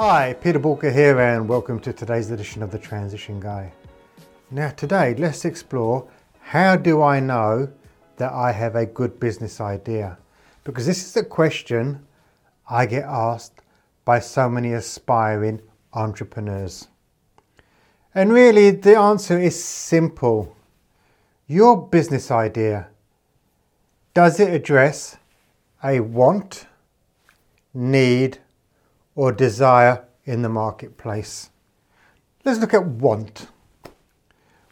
Hi, Peter Boolkah here, and welcome to today's edition of the Transition Guy. Now, today, let's explore how do I know that I have a good business idea? Because this is a question I get asked by so many aspiring entrepreneurs. And really, the answer is simple. Your business idea does it address a want, need, or desire in the marketplace. Let's look at want.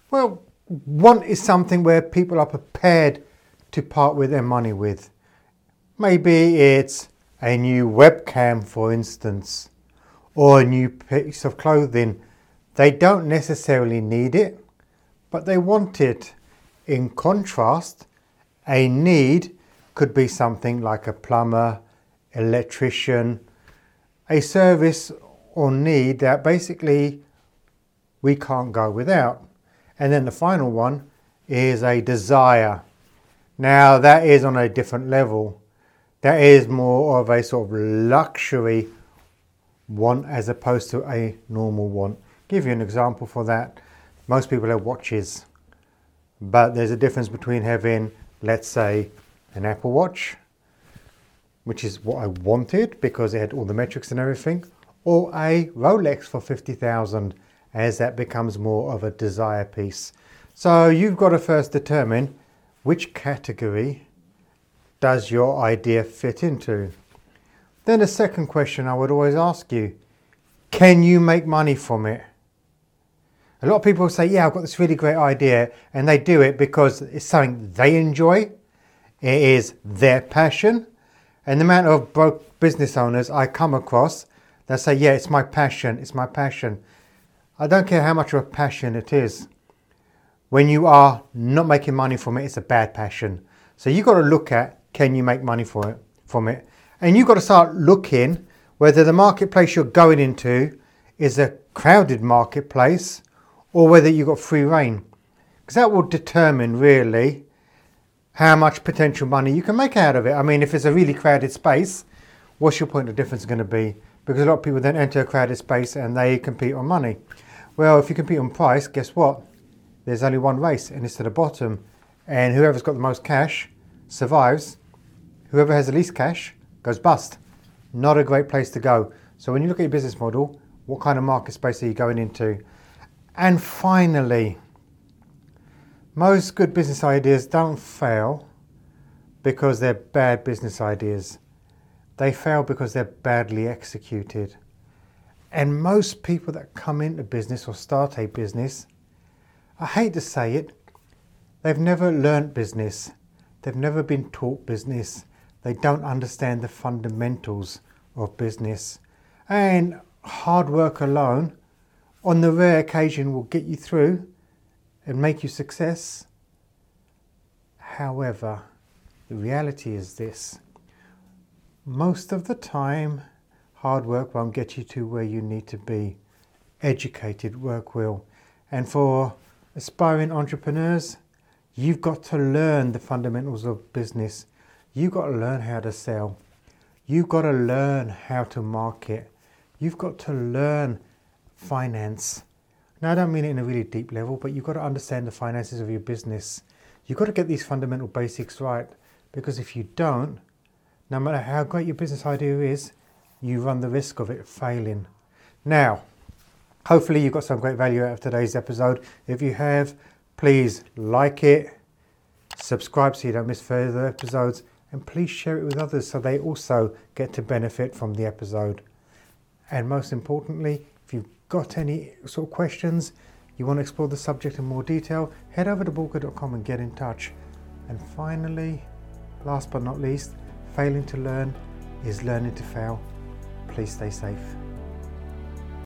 Well, want is something where people are prepared to part with their money with. Maybe it's a new webcam, for instance, or a new piece of clothing. They don't necessarily need it, but they want it. In contrast, a need could be something like a plumber, electrician, a service or need that basically we can't go without. And then the final one is a desire. Now, that is on a different level. That is more of a sort of luxury want as opposed to a normal want. Give you an example for that. Most people have watches, but there's a difference between having, let's say, an Apple Watch which is what I wanted because it had all the metrics and everything, or a Rolex for 50,000 as that becomes more of a desire piece. So you've got to first determine which category does your idea fit into. Then the second question I would always ask you, can you make money from it? A lot of people say, yeah, I've got this really great idea and they do it because it's something they enjoy. It is their passion and the amount of broke business owners I come across that say, yeah, it's my passion, it's my passion. I don't care how much of a passion it is. When you are not making money from it, it's a bad passion. So you've got to look at can you make money for it, from it? And you've got to start looking whether the marketplace you're going into is a crowded marketplace or whether you've got free rein. Because that will determine really how much potential money you can make out of it. I mean, if it's a really crowded space, what's your point of difference going to be? Because a lot of people then enter a crowded space and they compete on money. Well, if you compete on price, guess what? There's only one race and it's to the bottom. And whoever's got the most cash survives. Whoever has the least cash goes bust. Not a great place to go. So when you look at your business model, what kind of market space are you going into? And finally, most good business ideas don't fail because they're bad business ideas. They fail because they're badly executed. And most people that come into business or start a business, I hate to say it, they've never learnt business. They've never been taught business. They don't understand the fundamentals of business. And hard work alone, on the rare occasion, will get you through and make you success. However, the reality is this most of the time, hard work won't get you to where you need to be. Educated work will. And for aspiring entrepreneurs, you've got to learn the fundamentals of business. You've got to learn how to sell. You've got to learn how to market. You've got to learn finance. Now, I don't mean it in a really deep level, but you've got to understand the finances of your business. You've got to get these fundamental basics right because if you don't, no matter how great your business idea is, you run the risk of it failing. Now, hopefully, you got some great value out of today's episode. If you have, please like it, subscribe so you don't miss further episodes, and please share it with others so they also get to benefit from the episode. And most importantly, if you've got any sort of questions, you want to explore the subject in more detail, head over to boolkah.com and get in touch. And finally, last but not least, failing to learn is learning to fail. Please stay safe.